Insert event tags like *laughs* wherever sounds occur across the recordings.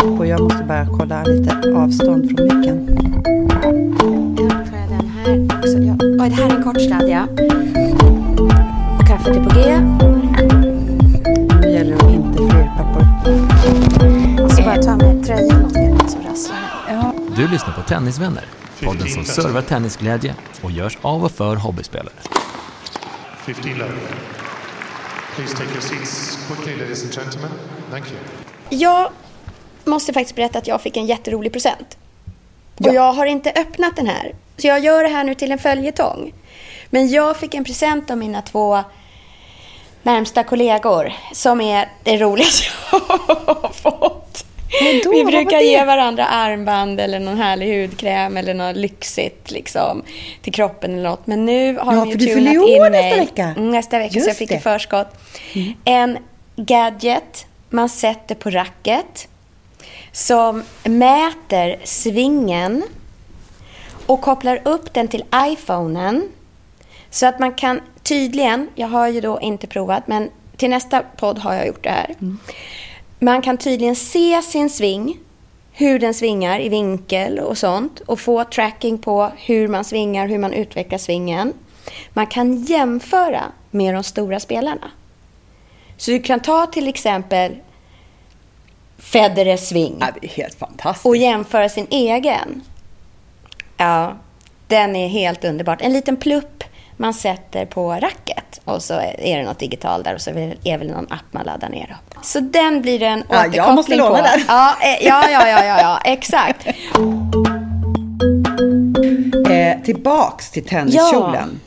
Och jag måste bara kolla lite avstånd från micken. Ja, får jag den här också? Ja. Oj, det här är en kort sladd, ja. Och kaffet är på G. Nu gäller det att inte flerpa på. Jag ska bara ta med tröjan mer så rasslar. Ja, Du lyssnar på Tennisvänner, podden som servar tennisglädje och görs av och för hobbyspelare. 15 love. Please take your seats quickly, ladies and gentlemen. Thank you. Jag måste faktiskt berätta att jag fick en jätterolig present. Och jag har inte öppnat den här. Så jag gör det här nu till en följetong. Men jag fick en present av mina två närmsta kollegor som är det roligaste *laughs* jag har fått. Vadå? Vi brukar ge varandra armband eller någon härlig hudkräm eller något lyxigt liksom, till kroppen eller något. Men nu har Ja, de ju för du tunat in mig. nästa vecka. Mm, nästa vecka, så Just jag fick det. i förskott. En gadget man sätter på racket som mäter svingen och kopplar upp den till iPhonen så att man kan tydligen, jag har ju då inte provat, men till nästa podd har jag gjort det här. Man kan tydligen se sin sving, hur den svingar i vinkel och sånt och få tracking på hur man svingar, hur man utvecklar svingen. Man kan jämföra med de stora spelarna. Så du kan ta till exempel Federers sving Ja, det är helt fantastiskt. och jämföra sin egen. Ja, den är helt underbart. En liten plupp man sätter på racket och så är det något digitalt där och så är väl någon app man laddar ner. Så den blir det en Ja, jag måste låna på. den. Ja, eh, ja, ja, ja, ja, ja, exakt. Eh, tillbaks till tenniskjolen.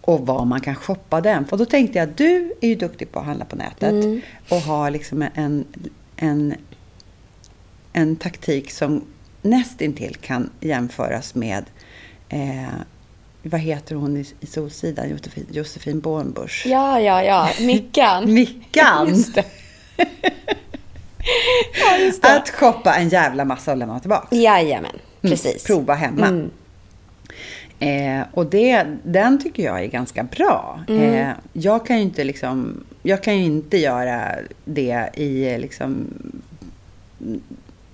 Och var man kan shoppa den. För då tänkte jag, du är ju duktig på att handla på nätet. Mm. Och har liksom en, en, en taktik som nästintill kan jämföras med eh, vad heter hon i, i Solsidan? Josefin, Josefin Bornbusch. Ja, ja, ja. Mickan. *laughs* Mickan! Just det. *laughs* Ja, just det. Att shoppa en jävla massa och lämna tillbaka. Jajamän, Mm, precis. Prova hemma. Mm. Eh, och det, den tycker jag är ganska bra. Mm. Eh, jag kan ju inte liksom, jag kan ju inte göra det i liksom,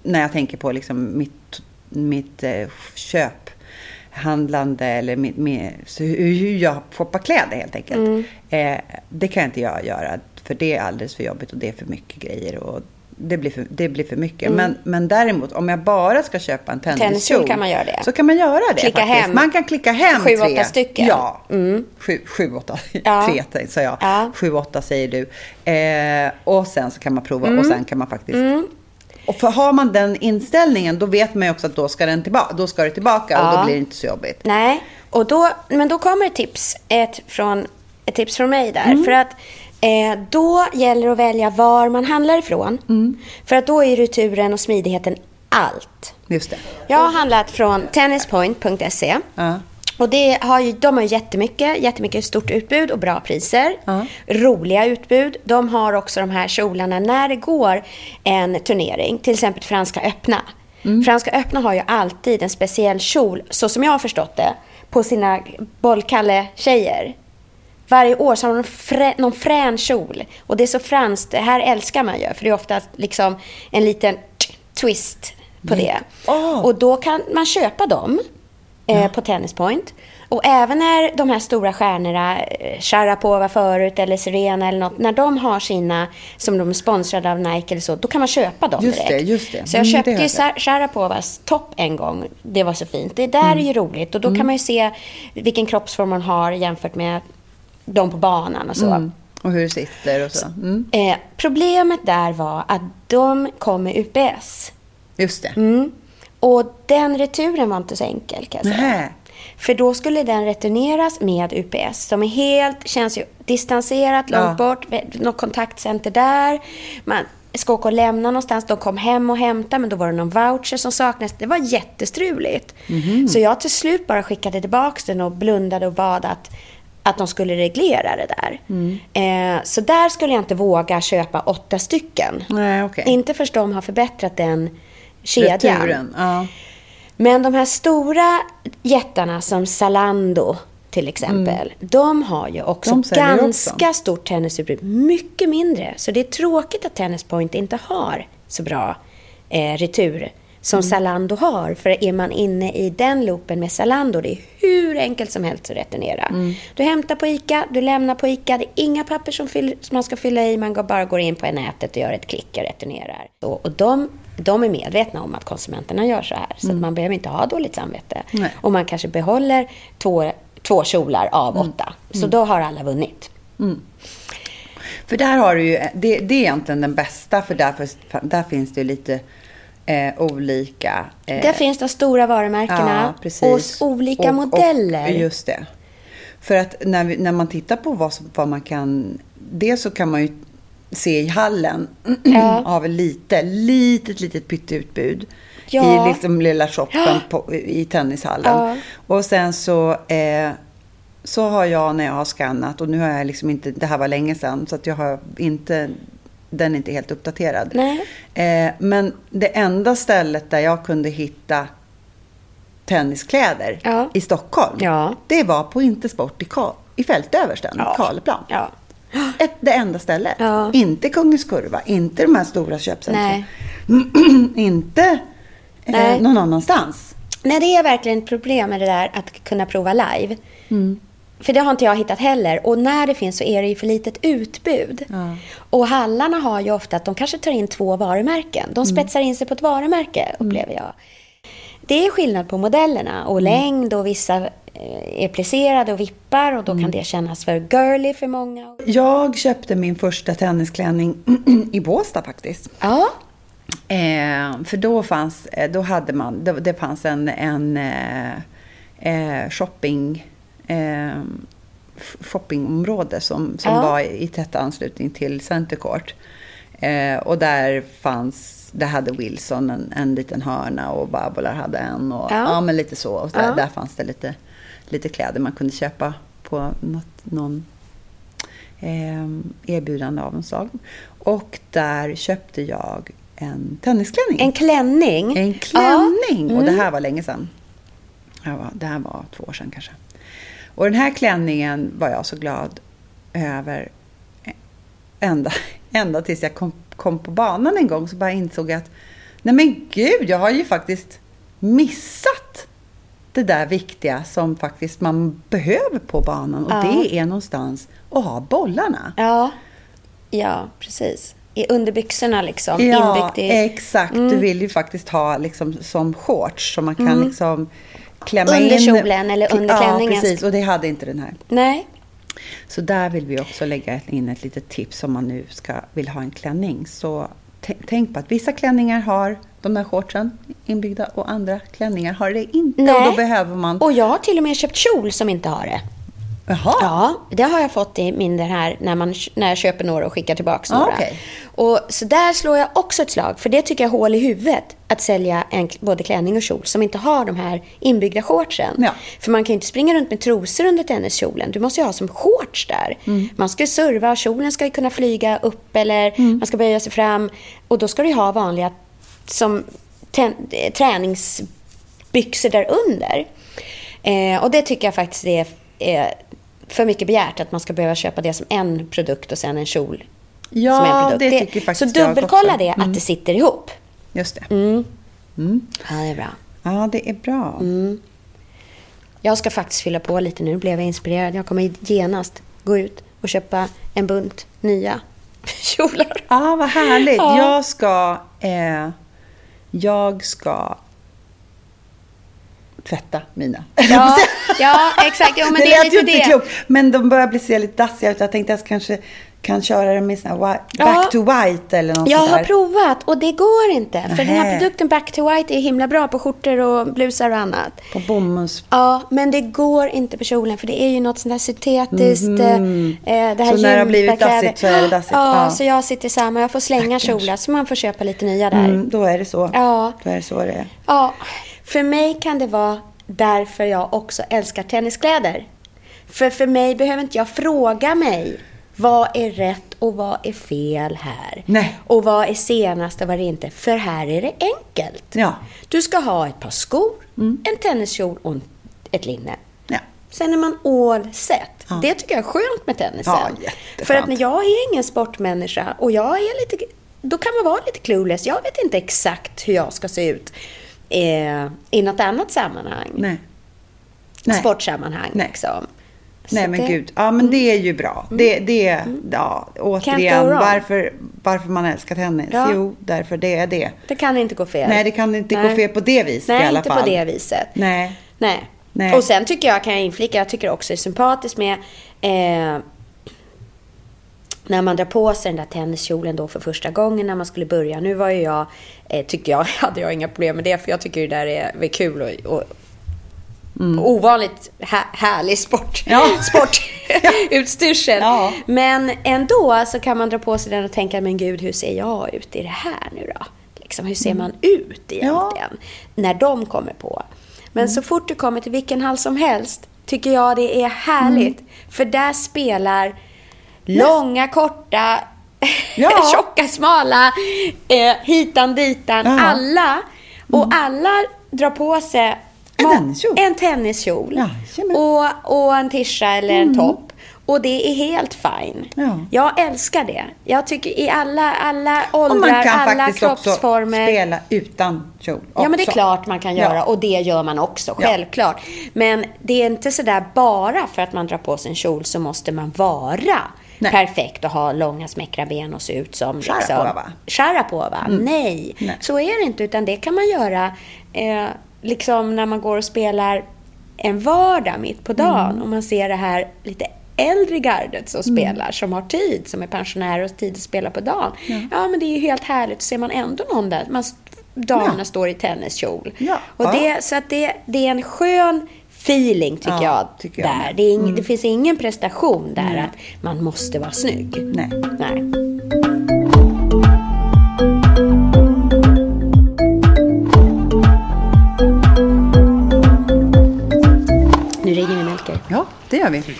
när jag tänker på liksom mitt, mitt eh, köphandlande eller mitt, med, så hur, hur jag shoppar kläder helt enkelt. Mm. Eh, det kan inte jag göra för det är alldeles för jobbigt och det är för mycket grejer. Och det blir för, det blir för mycket. Men, men däremot om jag bara ska köpa en Tenniskjol tenniskjol kan man göra det. Så kan man göra det Klicka faktiskt. hem. Man kan klicka hem Sju, tre. åtta stycken. Ja, Mm. sju, sju, åtta. *laughs* Ja. Tre sa jag. Ja. Sju, åtta säger du. Eh, och sen så kan man prova Mm. och sen kan man faktiskt Och för har man den inställningen då vet man ju också att då ska, den tillbaka, då ska det tillbaka och Ja. då blir det inte så jobbigt. Nej, och då, men då kommer ett tips, ett, från, ett tips från mig där. Mm. För att eh, då gäller det att välja var man handlar ifrån. Mm. För att då är returen och smidigheten allt. Just det. Jag har handlat från tennispoint.se. Ja. Och det har ju, de har jättemycket, jättemycket stort utbud och bra priser. Ja. Roliga utbud. De har också de här kjolarna när det går en turnering, till exempel Franska öppna. Mm. Franska öppna har ju alltid en speciell kjol, så som jag har förstått det, på sina bollkalle-tjejer. Varje år så har de frä, någon frän kjol. Och det är så franskt. Det här älskar man ju. För det är ofta liksom en liten twist på det. Åh. Och då kan man köpa dem eh, på Tennispoint. Och även när de här stora stjärnorna, eh, Sharapova förut eller Serena eller något, när de har sina som de är sponsrade av Nike eller så, då kan man köpa dem Just direkt. det, just det. Så jag Mm, köpte ju Sharapovas topp en gång. Det var så fint. Det där Mm. är ju roligt och då kan man ju se vilken kroppsform man har jämfört med de på banan och så. Mm. Och hur det sitter och så. Mm. Eh, problemet där var att de kom med UPS. Just det. Mm. Och den returen var inte så enkel kan jag säga. Nähä. För då skulle den returneras med UPS som är helt, känns ju distanserat, långt Ja. bort, något kontaktcenter där. Man ska åka och lämna någonstans. De kom hem och hämtade men då var det någon voucher som saknades. Det var jättestruligt. Så jag till slut bara skickade tillbaka den och blundade och bad att, att de skulle reglera det där. Eh, så där skulle jag inte våga köpa åtta stycken. Nej, okej. Inte först de har förbättrat den kedjan. Returen. Ja. Men de här stora jättarna som Zalando till exempel. De har ju också Mm. Ganska också. stort tennisutbud. Mycket mindre. Så det är tråkigt att Tennis Point inte har så bra eh, retur som Mm. Zalando har. För är man inne i den loopen med Zalando, det är hur enkelt som helst att returnera. Mm. Du hämtar på ICA, du lämnar på ICA. Det är inga papper som, fyll, som man ska fylla i. Man bara går in på nätet och gör ett klick och returnerar. Så, och de, de är medvetna om att konsumenterna gör så här. Så att man behöver inte ha dåligt samvete. Mm. Nej. Och man kanske behåller två, två kjolar av Mm. åtta. Så då har alla vunnit. För där har du ju, det, det är egentligen den bästa, för där, för, där finns det ju lite eh, olika... Eh, Där finns de stora varumärkena Ja, och olika Och- modeller. Och, just det. För att när, vi, när man tittar på vad, vad man kan... Dels så kan man ju se i hallen Ja. *clears throat* av lite, litet, litet pytteutbud. Ja. I liksom lilla shoppen *gasps* på, i tennishallen. Ja. Och sen så, eh, så har jag när jag har skannat, och nu har jag liksom inte, det här var länge sedan, så att jag har inte, den är inte helt uppdaterad. Nej. Eh, men det enda stället där jag kunde hitta tenniskläder Ja. i Stockholm, Ja. det var på Intersport i, Ka- i Fältöversten, Ja. Karleplan. Ja. *gasps* Ett, det enda stället. Inte Kungens Kurva, inte de här stora köpcentren. *clears throat* Inte eh, någon annanstans. Nej, det är verkligen ett problem med det där att kunna prova live. Mm. För det har inte jag hittat heller. Och när det finns så är det ju för litet utbud. Ja. Och hallarna har ju ofta att de kanske tar in två varumärken. De Mm. spetsar in sig på ett varumärke, upplever jag. Det är skillnad på modellerna och Mm. längd och vissa eh, är plisserade och vippar och då Mm. kan det kännas för girly för många. Jag köpte min första tennisklänning *clears throat* i Båstad faktiskt. Ja, Eh, för då fanns, eh, då hade man, det, det fanns en, en eh, eh, shopping, eh, shoppingområde som, som Ja. var i tät anslutning till Center Court. Eh, och där fanns, där hade Wilson en, en liten hörna och Babolar hade en. Och, Ja. ja. men lite så. Och där, Ja. där fanns det lite, lite kläder man kunde köpa på något, någon eh, erbjudande av en slag. Och där köpte jag en tennisklänning. en klänning. En klänning! Ja. Och det Mm. här var länge sedan. Det var, det här var två år sedan kanske. Och den här klänningen var jag så glad över ända, ända tills jag kom, kom på banan en gång så bara insåg jag att nej men gud, jag har ju faktiskt missat det där viktiga som faktiskt man behöver på banan. Och Ja. det är någonstans att ha bollarna. Ja, ja precis. I underbyxorna liksom, Ja, i... exakt. Du vill ju faktiskt ha liksom som shorts så man kan liksom klämma Under in... kjolen eller under klänningen. Ja, precis. Och det hade inte den här. Nej, Så där vill vi också lägga in ett litet tips om man nu ska, vill ha en klänning. Så tänk på att vissa klänningar har de här shortsen inbyggda och andra klänningar har det inte. Nej. Och då behöver man... och jag har till och med köpt kjol som inte har det. Jaha! Ja, det har jag fått i min den här när, man, när jag köper några och skickar tillbaka några. okej. Och så där slår jag också ett slag, för det tycker jag är hål i huvudet. Att sälja en, både klänning och kjol som inte har de här inbyggda shortsen. Ja. För man kan ju inte springa runt med trosor under tenniskjolen. Du måste ju ha som shorts där. Mm. Man ska ju serva kjolen ska ju kunna flyga upp eller Mm. man ska böja sig fram. Och då ska du ju ha vanliga som ten, eh, träningsbyxor där under. Eh, och det tycker jag faktiskt är, är för mycket begärt att man ska behöva köpa det som en produkt och sen en kjol Ja, som en produkt. det tycker faktiskt Så dubbelkolla det, Mm. att det sitter ihop. Just det. Mm. Ja, det är bra. Ja, det är bra. Mm. Jag ska faktiskt fylla på lite nu, blev jag inspirerad. Jag kommer genast gå ut och köpa en bunt nya *laughs* kjolar. Ja, vad härligt. Ja. Jag ska... Eh, jag ska tvätta mina. *laughs* Ja, ja exakt. Jo, men det, är lät ju inte det. klokt. Men de börjar bli se lite dassiga ut. Jag tänkte att jag kanske kan köra den med sån wi- Ja. back to white eller något Jag sånt har provat och det går inte. För den här produkten Back to White är himla bra på skjortor och blusar och annat. På bomulls... Ja, men det går inte på kjolen för det är ju något sånt där syntetiskt. eh, eh, det här Så när det har blivit dassigt så är det dassigt. Ja, Ja. så jag sitter samma. Jag får slänga kjolar så man får köpa lite nya där. Mm, då är det så. Ja. Då är det så det är. Ja, för mig kan det vara därför jag också älskar tenniskläder. För för mig behöver inte jag fråga mig vad är rätt och vad är fel här? Nej. Och vad är senast och vad är inte? För här är det enkelt. Ja. Du ska ha ett par skor, en tenniskjol och ett linne. Ja. Sen är man all set. Ja. Det tycker jag är skönt med tennisen. För att när jag är ingen sportmänniska och jag är lite, då kan man vara lite clueless. Jag vet inte exakt hur jag ska se ut eh, i något annat sammanhang. Nej. Nej. Sportsammanhang Nej. liksom. Så Nej men det- Mm. gud, ja men det är ju bra. Det, det, ja, återigen, varför, varför man älskar tennis? Ja. Jo, därför det är det. Det kan inte gå fel. Nej, det kan inte gå Nej. fel på det viset Nej, i alla inte fall. på det viset. Nej. Nej. Nej. Och sen tycker jag, kan jag inflika, jag tycker också det är sympatiskt med eh, när man drar på sig den där tenniskjolen då för första gången när man skulle börja. Nu var ju jag, eh, tyckte jag, *laughs* hade jag inga problem med det för jag tycker det där är väl kul och, och ovanligt hä- härlig sport. Mm. Ja. *laughs* Sportutstyrsel. Ja. Men ändå så kan man dra på sig den och tänka, men gud, hur ser jag ut i det här nu då? Liksom, hur ser man ut egentligen? När de kommer på. Men så fort du kommer till vilken hall som helst tycker jag det är härligt. För där spelar långa, korta, Ja. *laughs* tjocka, smala, eh, hitan, ditan, Ja. alla. Och alla drar på sig En tenniskjol. En tenniskjol. Jajamän. och, och en tisha eller en topp. Och det är helt fine. Ja. Jag älskar det. Jag tycker i alla, alla Och åldrar, man kan alla faktiskt också kroppsformer. spela utan kjol. Ja, men det är också. klart man kan göra Ja. och det gör man också, Ja. självklart. Men det är inte sådär bara för att man drar på sig en kjol så måste man vara Nej. perfekt och ha långa smäckra ben och se ut som Sharapova. Sharapova. Nej. Nej. så är det inte, utan det kan man göra eh, liksom när man går och spelar en vardag mitt på dagen Mm. och man ser det här lite äldre gardet som spelar, som har tid, som är pensionärer och har tid att spela på dagen. Ja, men det är ju helt härligt. Ser man ändå någon där, man, damerna Ja. står i tenniskjol. Ja. Och Ja. det, så att det, det är en skön feeling, tycker Ja, jag, tycker jag där. Mm. Det, ing, det finns ingen prestation där att man måste vara snygg. Nej. Nej. Ja, det gör vi. Hej!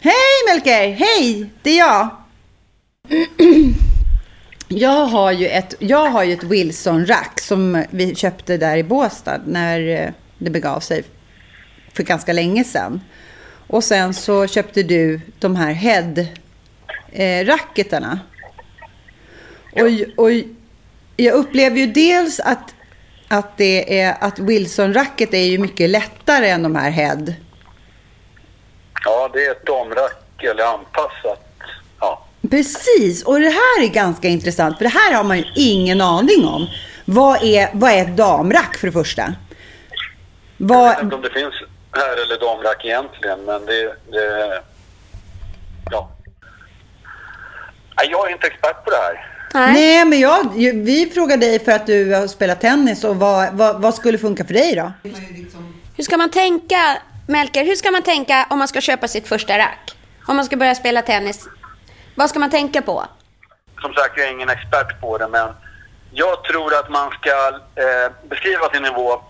Hej Melker! Hej! Det är jag. Jag har ju ett, jag har ju ett Wilson-rack som vi köpte där i Båstad när eh, det begav sig för ganska länge sedan. Och sen så köpte du de här head-racketarna. Och, och jag upplever ju dels att, att, det är, att Wilson-racket är ju mycket lättare än de här head. Ja, det är ett damrack eller anpassat. Ja. Precis, och det här är ganska intressant för det här har man ju ingen aning om. Vad är, vad är ett damrack för det första? Jag vet Vad, inte om det finns här eller damrack egentligen, men det... det ja. Jag är inte expert på det här. Nej. nej, men jag, vi frågar dig för att du har spelat tennis och vad, vad, vad skulle funka för dig då? Hur ska man tänka, Melker, hur ska man tänka om man ska köpa sitt första rack? Om man ska börja spela tennis. Vad ska man tänka på? Som sagt, jag är ingen expert på det, men jag tror att man ska eh, beskriva sin nivå,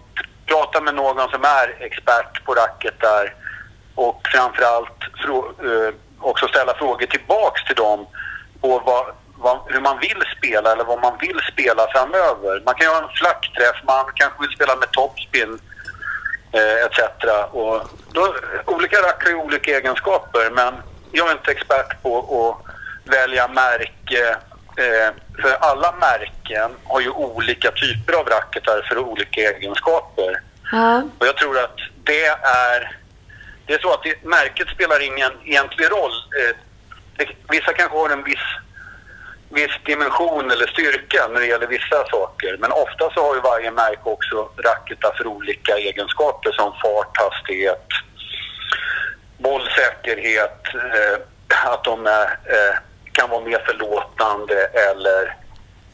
prata med någon som är expert på racket där och framförallt eh, också ställa frågor tillbaks till dem på vad, vad, hur man vill spela eller vad man vill spela framöver. Man kan ju ha en flackträff, man kanske vill spela med topspin eh, etc. Och då, olika rack har ju olika egenskaper men jag är inte expert på att välja märke. Eh, för alla märken har ju olika typer av racketar för olika egenskaper. Ja. Och jag tror att det är... Det är så att det, märket spelar ingen egentlig roll. Eh, det, vissa kanske har en viss viss dimension eller styrka när det gäller vissa saker. Men ofta så har ju varje märke också racketar för olika egenskaper som fart, hastighet, bollsäkerhet, eh, att de är, eh, kan vara mer förlåtande eller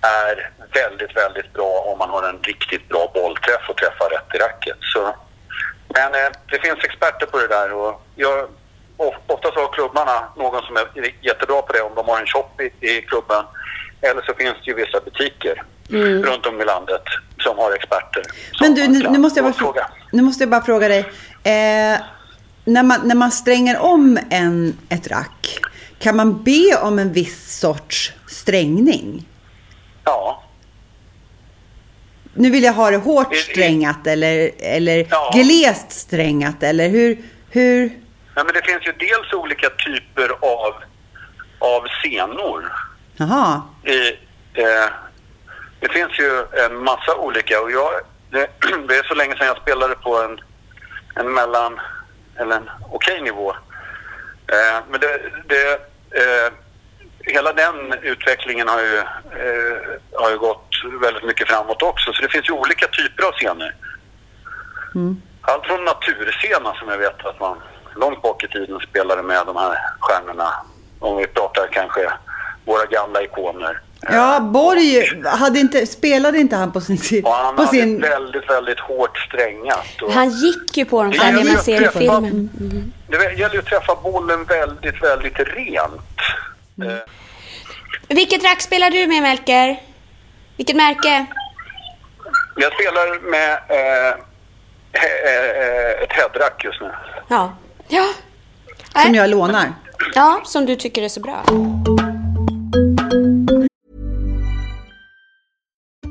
är väldigt, väldigt bra om man har en riktigt bra bollträff och träffar rätt i racket. Så, men eh, det finns experter på det där och jag, ofta så har klubbarna någon som är jättebra på det om de har en shop i, i klubben. Eller så finns det ju vissa butiker runt om i landet som har experter. som Men du, nu, nu, måste jag bara, fråga. nu måste jag bara fråga dig. Eh, när, man, när man stränger om en, ett rack, kan man be om en viss sorts strängning? Ja, Nu vill jag ha det hårt strängat eller, eller Ja. glest strängat eller hur? hur? Ja, men det finns ju dels olika typer av, av scenor. Jaha. I, eh, det finns ju en massa olika och jag, det, *clears throat* det är så länge sedan jag spelade på en, en mellan eller en okej nivå. Eh, men det, det, eh, hela den utvecklingen har ju, eh, har ju gått väldigt mycket framåt också. Så det finns ju olika typer av scener. Allt från naturscena som jag vet att man långt bak i tiden spelade med de här stjärnorna. Om vi pratar kanske våra gamla ikoner. Ja, Borg hade inte, spelade inte han på sin... Och han På hade sin väldigt, väldigt hårt strängat. Och Han gick ju på dem Det det man ser i filmen. Det gäller ju att träffa bollen väldigt, väldigt rent. Eh, Vilket rack spelar du med, Melker? Vilket märke? Jag spelar med eh, he- eh, ett headrack just nu. Ja. Ja. som Nej. jag lånar. Ja, som du tycker är så bra.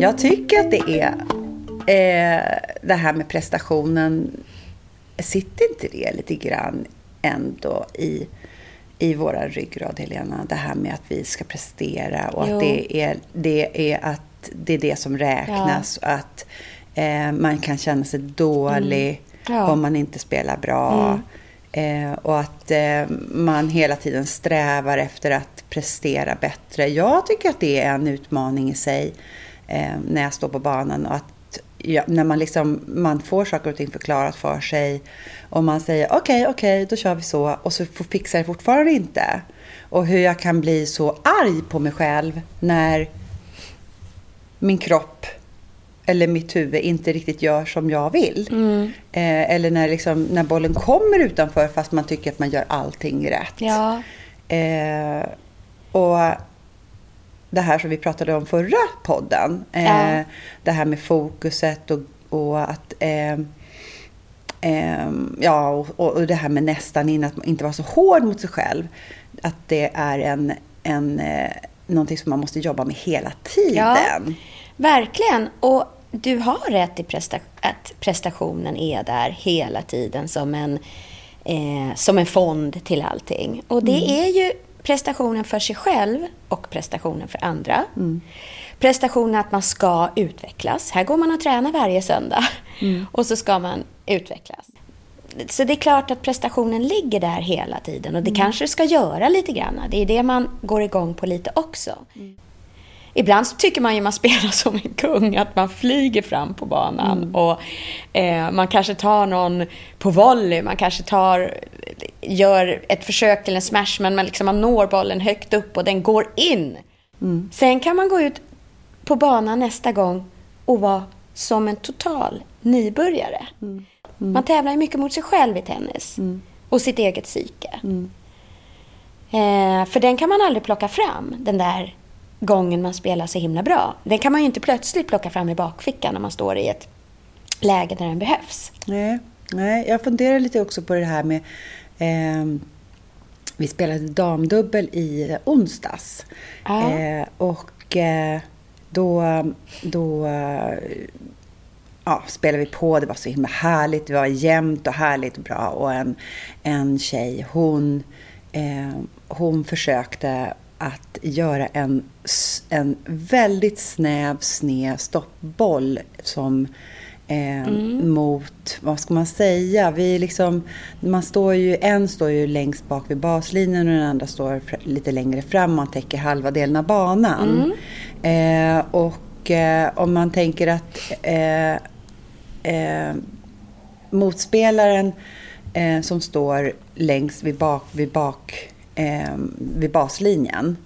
Jag tycker att det är eh, det här med prestationen. Sitter inte det lite grann ändå i, i våra ryggrad, Helena? Det här med att vi ska prestera och Jo. att det är, det är att det är det som räknas. Och att eh, man kan känna sig dålig Mm. Ja. om man inte spelar bra. Eh, och att eh, man hela tiden strävar efter att prestera bättre. Jag tycker att det är en utmaning i sig eh, när jag står på banan. Och att ja, när man, liksom, man får saker och ting förklarat för sig och man säger okej, okej, då kör vi så och så fixar det fortfarande inte. Och hur jag kan bli så arg på mig själv när min kropp eller mitt huvud inte riktigt gör som jag vill. Eh, eller när, liksom, när bollen kommer utanför fast man tycker att man gör allting rätt. Ja. Eh, och det här som vi pratade om förra podden. Eh, Ja. Det här med fokuset och, och att eh, eh, ja, och, och det här med nästan in, att inte vara så hård mot sig själv. Att det är en, en, eh, någonting som man måste jobba med hela tiden. Ja, verkligen. Och du har rätt i presta- att prestationen är där hela tiden som en, eh, som en fond till allting. Och det är ju prestationen för sig själv och prestationen för andra. Prestationen att man ska utvecklas. Här går man och tränar varje söndag *laughs* och så ska man utvecklas. Så det är klart att prestationen ligger där hela tiden och det kanske ska göra lite grann. Det är det man går igång på lite också. Ibland så tycker man ju man spelar *laughs* som en kung, att man flyger fram på banan. Och eh, Man kanske tar någon på volley, man kanske tar, gör ett försök till en smash, men man, liksom, man når bollen högt upp och den går in. Sen kan man gå ut på banan nästa gång och vara som en total nybörjare. Man tävlar ju mycket mot sig själv i tennis. Och sitt eget psyke. Eh, för den kan man aldrig plocka fram, den där gången man spelar så himla bra. Den kan man ju inte plötsligt plocka fram i bakfickan när man står i ett läge där den behövs. Nej, nej, jag funderar lite också på det här med... ehm, vi spelade damdubbel i onsdags. Ja. Eh, och eh, då, då eh, ja, spelade vi på. Det var så himla härligt. Det var jämnt och härligt och bra. Och en, en tjej, hon, eh, hon försökte att göra en, en väldigt snäv, sned stoppboll som eh, mot, vad ska man säga, vi liksom, man står ju, en står ju längst bak vid baslinjen och den andra står lite längre fram, man täcker halva delen av banan. Eh, och eh, om man tänker att eh, eh, motspelaren eh, som står längst vid, bak, vid, bak, eh, vid baslinjen.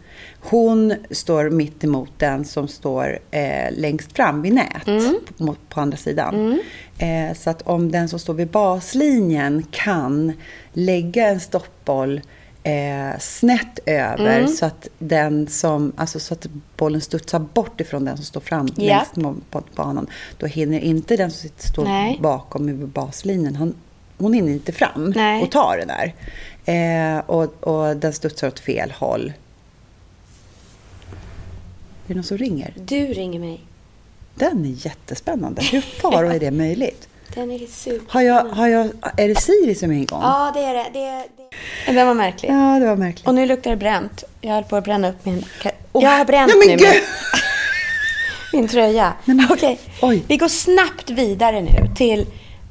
Hon står mitt emot den som står eh, längst fram vid nät på, mot- på andra sidan. Eh, så att om den som står vid baslinjen kan lägga en stoppboll eh, snett över så att den som, alltså så att bollen studsar bort ifrån den som står fram Ja. längst mo- på banan. Då hinner inte den som sitter, står Nej. bakom vid baslinjen, han, hon hinner inte fram Nej. och ta den där. Eh, och, och den studsar åt fel håll. Är det någon som ringer? Du ringer mig. Den är jättespännande. Hur far är det möjligt? *laughs* Den är super. Har jag, har jag, är det Siri som är igång? Ja, det är det. det, är, det. Den var märklig. Ja, det var märkligt. Och nu luktar det bränt. Jag höll på att bränna upp min... Åh, jag har bränt nej, men nu min, *laughs* min tröja. Okej, oj. vi går snabbt vidare nu till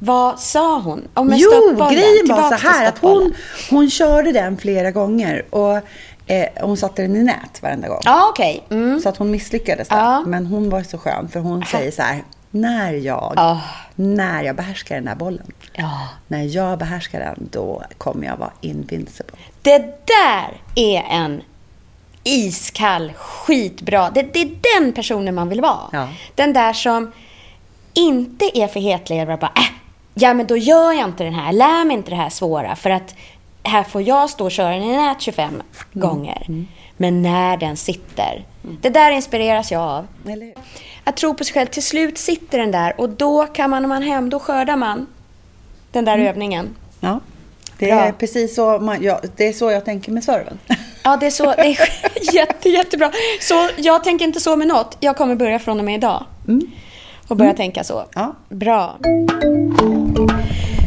vad sa hon? Om en Jo, grejen var så här att hon, hon körde den flera gånger och eh, hon satte den i nät varenda gång. Ja, okej. Mm. Så att hon misslyckades där. Ja. Men hon var så skön för hon säger så här, när jag, Ja. när jag behärskar den här bollen, Ja. när jag behärskar den, då kommer jag vara invincible. Det där är en iskall, skitbra. Det, det är den personen man vill vara. Ja. Den där som inte är för hetlevrad bara, äh, ja men då gör jag inte den här, lär mig inte det här svåra för att här får jag stå och köra den i nät 25 gånger. Men när den sitter, det där inspireras jag av. Att tro på sig själv, till slut sitter den där och då kan man, när man hem, då skördar man den där övningen. Ja. Det Bra. är precis så, man, ja, det är så jag tänker med serven. Ja, det är så. Det är *laughs* jätte, jättebra. Så jag tänker inte så med något. Jag kommer börja från och med idag. Och börja tänka så. Ja. Bra.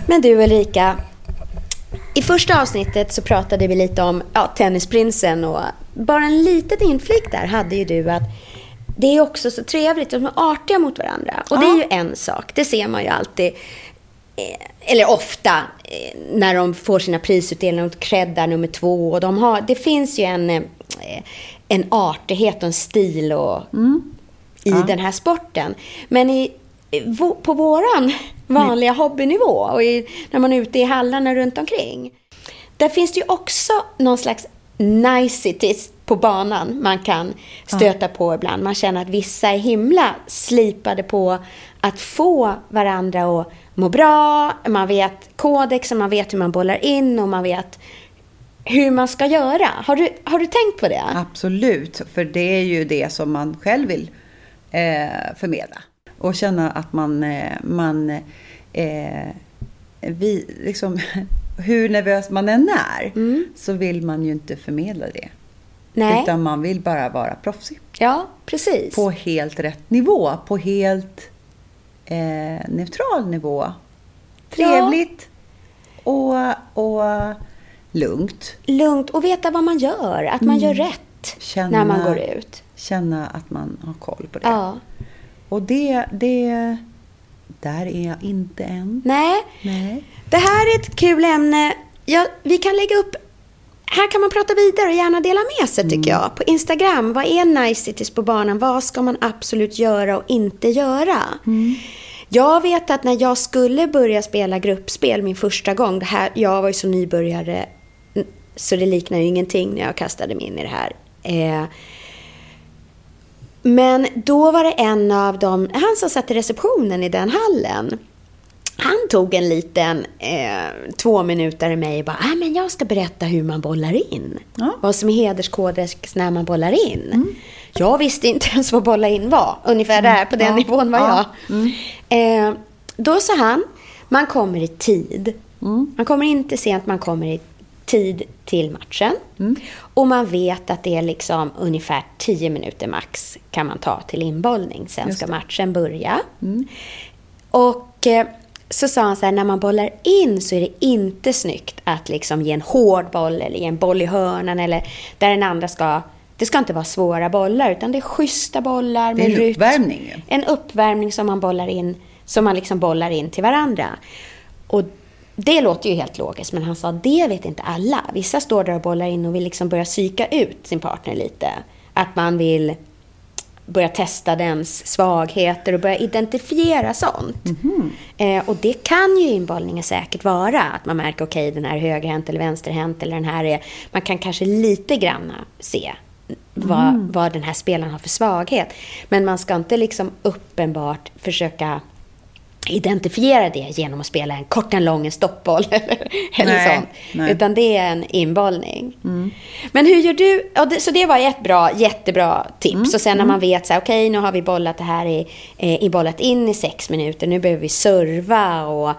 Men du Ulrika. I första avsnittet så pratade vi lite om ja, Tennisprinsen och bara en litet inflik där hade ju du att det är också så trevligt att de är artiga mot varandra. Och det är ju en sak. Det ser man ju alltid. eh, Eller ofta eh, när de får sina prisutdelningar och creddar nummer två. Och de har, det finns ju en, eh, en artighet och en stil och, i den här sporten. Men i, på våran vanliga hobbynivå och i, när man är ute i hallarna runt omkring. Där finns det ju också någon slags niceties på banan man kan stöta på ibland. Man känner att vissa är himla slipade på att få varandra att må bra. Man vet kodexen, man vet hur man bollar in och man vet hur man ska göra. Har du, har du tänkt på det? Absolut, för det är ju det som man själv vill eh, förmedla. Och känna att man, eh, man eh, vi, liksom, *laughs* hur nervös man än är, så vill man ju inte förmedla det. Nej. Utan man vill bara vara proffsig. Ja, precis. På helt rätt nivå, på helt eh, neutral nivå. Trevligt och, och lugnt. Lugnt och veta vad man gör. Att man gör rätt Mm. Känna- när man går ut. Känna att man har koll på det. Ja. Och det, det... Där är jag inte än. Nej, Nej. det här är ett kul ämne. Ja, vi kan lägga upp här kan man prata vidare och gärna dela med sig tycker jag. På Instagram, vad är nice cities på banan? Vad ska man absolut göra och inte göra? Jag vet att när jag skulle börja spela gruppspel min första gång, det här, jag var ju så nybörjare så det liknar ju ingenting när jag kastade mig in i det här. Eh, men då var det en av dem, han som satt i receptionen i den hallen. Han tog en liten eh, två minuter i mig och bara, ah, men jag ska berätta hur man bollar in. Ja. Vad som är hederskodex när man bollar in. Jag visste inte ens vad bolla in var. Ungefär där, på den Ja. nivån var Ja. jag. Eh, då sa han, man kommer i tid. Man kommer inte sent, man kommer i tid till matchen. Och man vet att det är liksom ungefär 10 minuter max kan man ta till inbollning. Sen ska matchen börja. Och eh, så sa han så här, när man bollar in så är det inte snyggt att liksom ge en hård boll eller ge en boll i hörnan eller där den andra ska... Det ska inte vara svåra bollar utan det är schyssta bollar med en rytm. uppvärmning. En uppvärmning som man bollar in, som man liksom bollar in till varandra. Och det låter ju helt logiskt, men han sa det vet inte alla. Vissa står där och bollar in och vill liksom börja psyka ut sin partner lite. Att man vill börja testa dens svagheter och börja identifiera sånt. Eh, och det kan ju inbollningen säkert vara. Att man märker, okej, den här är högerhänt eller vänsterhänt eller den här är... Man kan kanske lite grann se vad, vad den här spelaren har för svaghet. Men man ska inte liksom uppenbart försöka identifiera det genom att spela en kort, en lång, en stoppboll *laughs* eller, eller Nej, sånt. nej. Utan det är en inbollning. Men hur gör du? Det, så det var ett bra, jättebra tips. Och sen när man vet så här, okej, nu har vi bollat det här i, eh, i bollat in i sex minuter. Nu behöver vi serva och,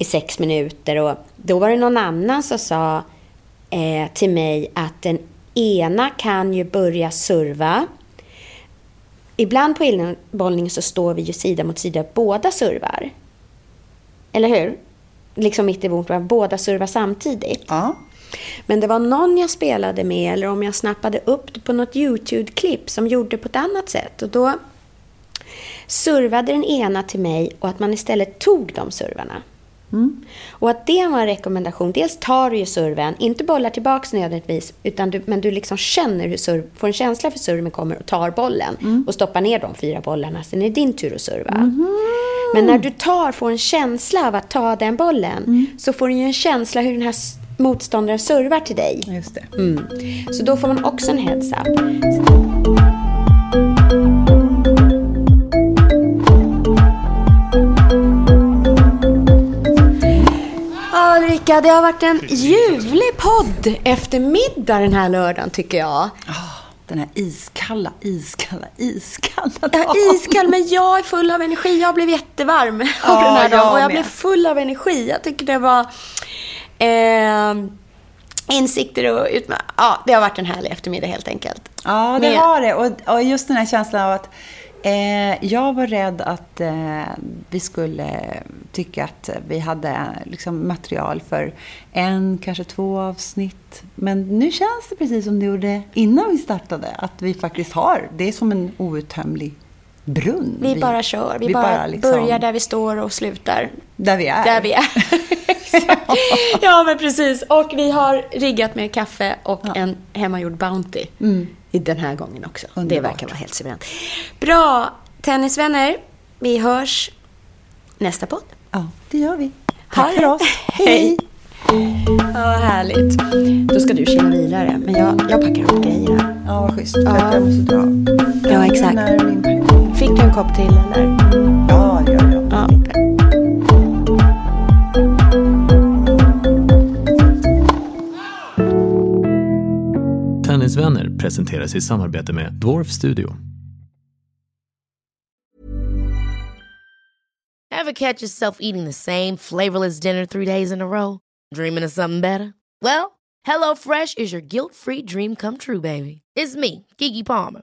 i sex minuter. Och då var det någon annan som sa eh, till mig att den ena kan ju börja serva. Ibland på inbollning så står vi ju sida mot sida, båda servar. Eller hur? Liksom mitt i vårt båda servar samtidigt. Ja. Men det var någon jag spelade med, eller om jag snappade upp det på något YouTube-klipp som gjorde på ett annat sätt. Och då servade den ena till mig och att man istället tog de servarna. Och att det var en rekommendation. Dels tar du ju serven, inte bollar tillbaks nödvändigtvis, utan du, men du liksom känner hur serv, får en känsla för serven kommer och tar bollen och stoppar ner de fyra bollarna. Sen är det din tur att serva. Men när du tar, får en känsla av att ta den bollen, så får du ju en känsla hur den här motståndaren servar till dig. Just det. Mm. Så då får man också en heads up. Ja, Ulrika, det har varit en ljuvlig podd eftermiddag den här lördagen, tycker jag. Den här iskalla, iskalla, iskalla Ja, dagen. iskall, men jag är full av energi. Jag blev jättevarm *laughs* av Ja, den här dagen. Och jag med. blev full av energi. Jag tycker det var eh, insikter och utma- Ja, det har varit en härlig eftermiddag helt enkelt. Ja, det Med- har det. Och, och just den här känslan av att eh, jag var rädd att eh, vi skulle tycka att vi hade liksom, material för en, kanske två avsnitt. Men nu känns det precis som det gjorde innan vi startade. Att vi faktiskt har, det är som en outtömlig brunn. Vi, bara kör. Vi, bara, liksom- börjar där vi står och slutar Där vi är. där vi är. *laughs* *laughs* ja, men precis. Och vi har riggat med kaffe och en hemmagjord Bounty. I den här gången också. Det Underbart. verkar vara helt suveränt. Bra, tennisvänner. Vi hörs nästa podd. Ja, det gör vi. Ha Tack för det. oss. *laughs* Hej. Ja, vad härligt. Då ska du kila vidare, men jag, jag packar upp grejerna. Ja, vad schysst. För att jag måste dra. Ja, exakt. Fick du en kopp till eller? Ja, det gör jag. Ja. Tennisvänner presenteras i samarbete med Dwarf Studio. Ever catch yourself eating the same flavorless dinner three days in a row? Dreaming of something better? Well, HelloFresh is your guilt-free dream come true, baby. It's me, Kiki Palmer.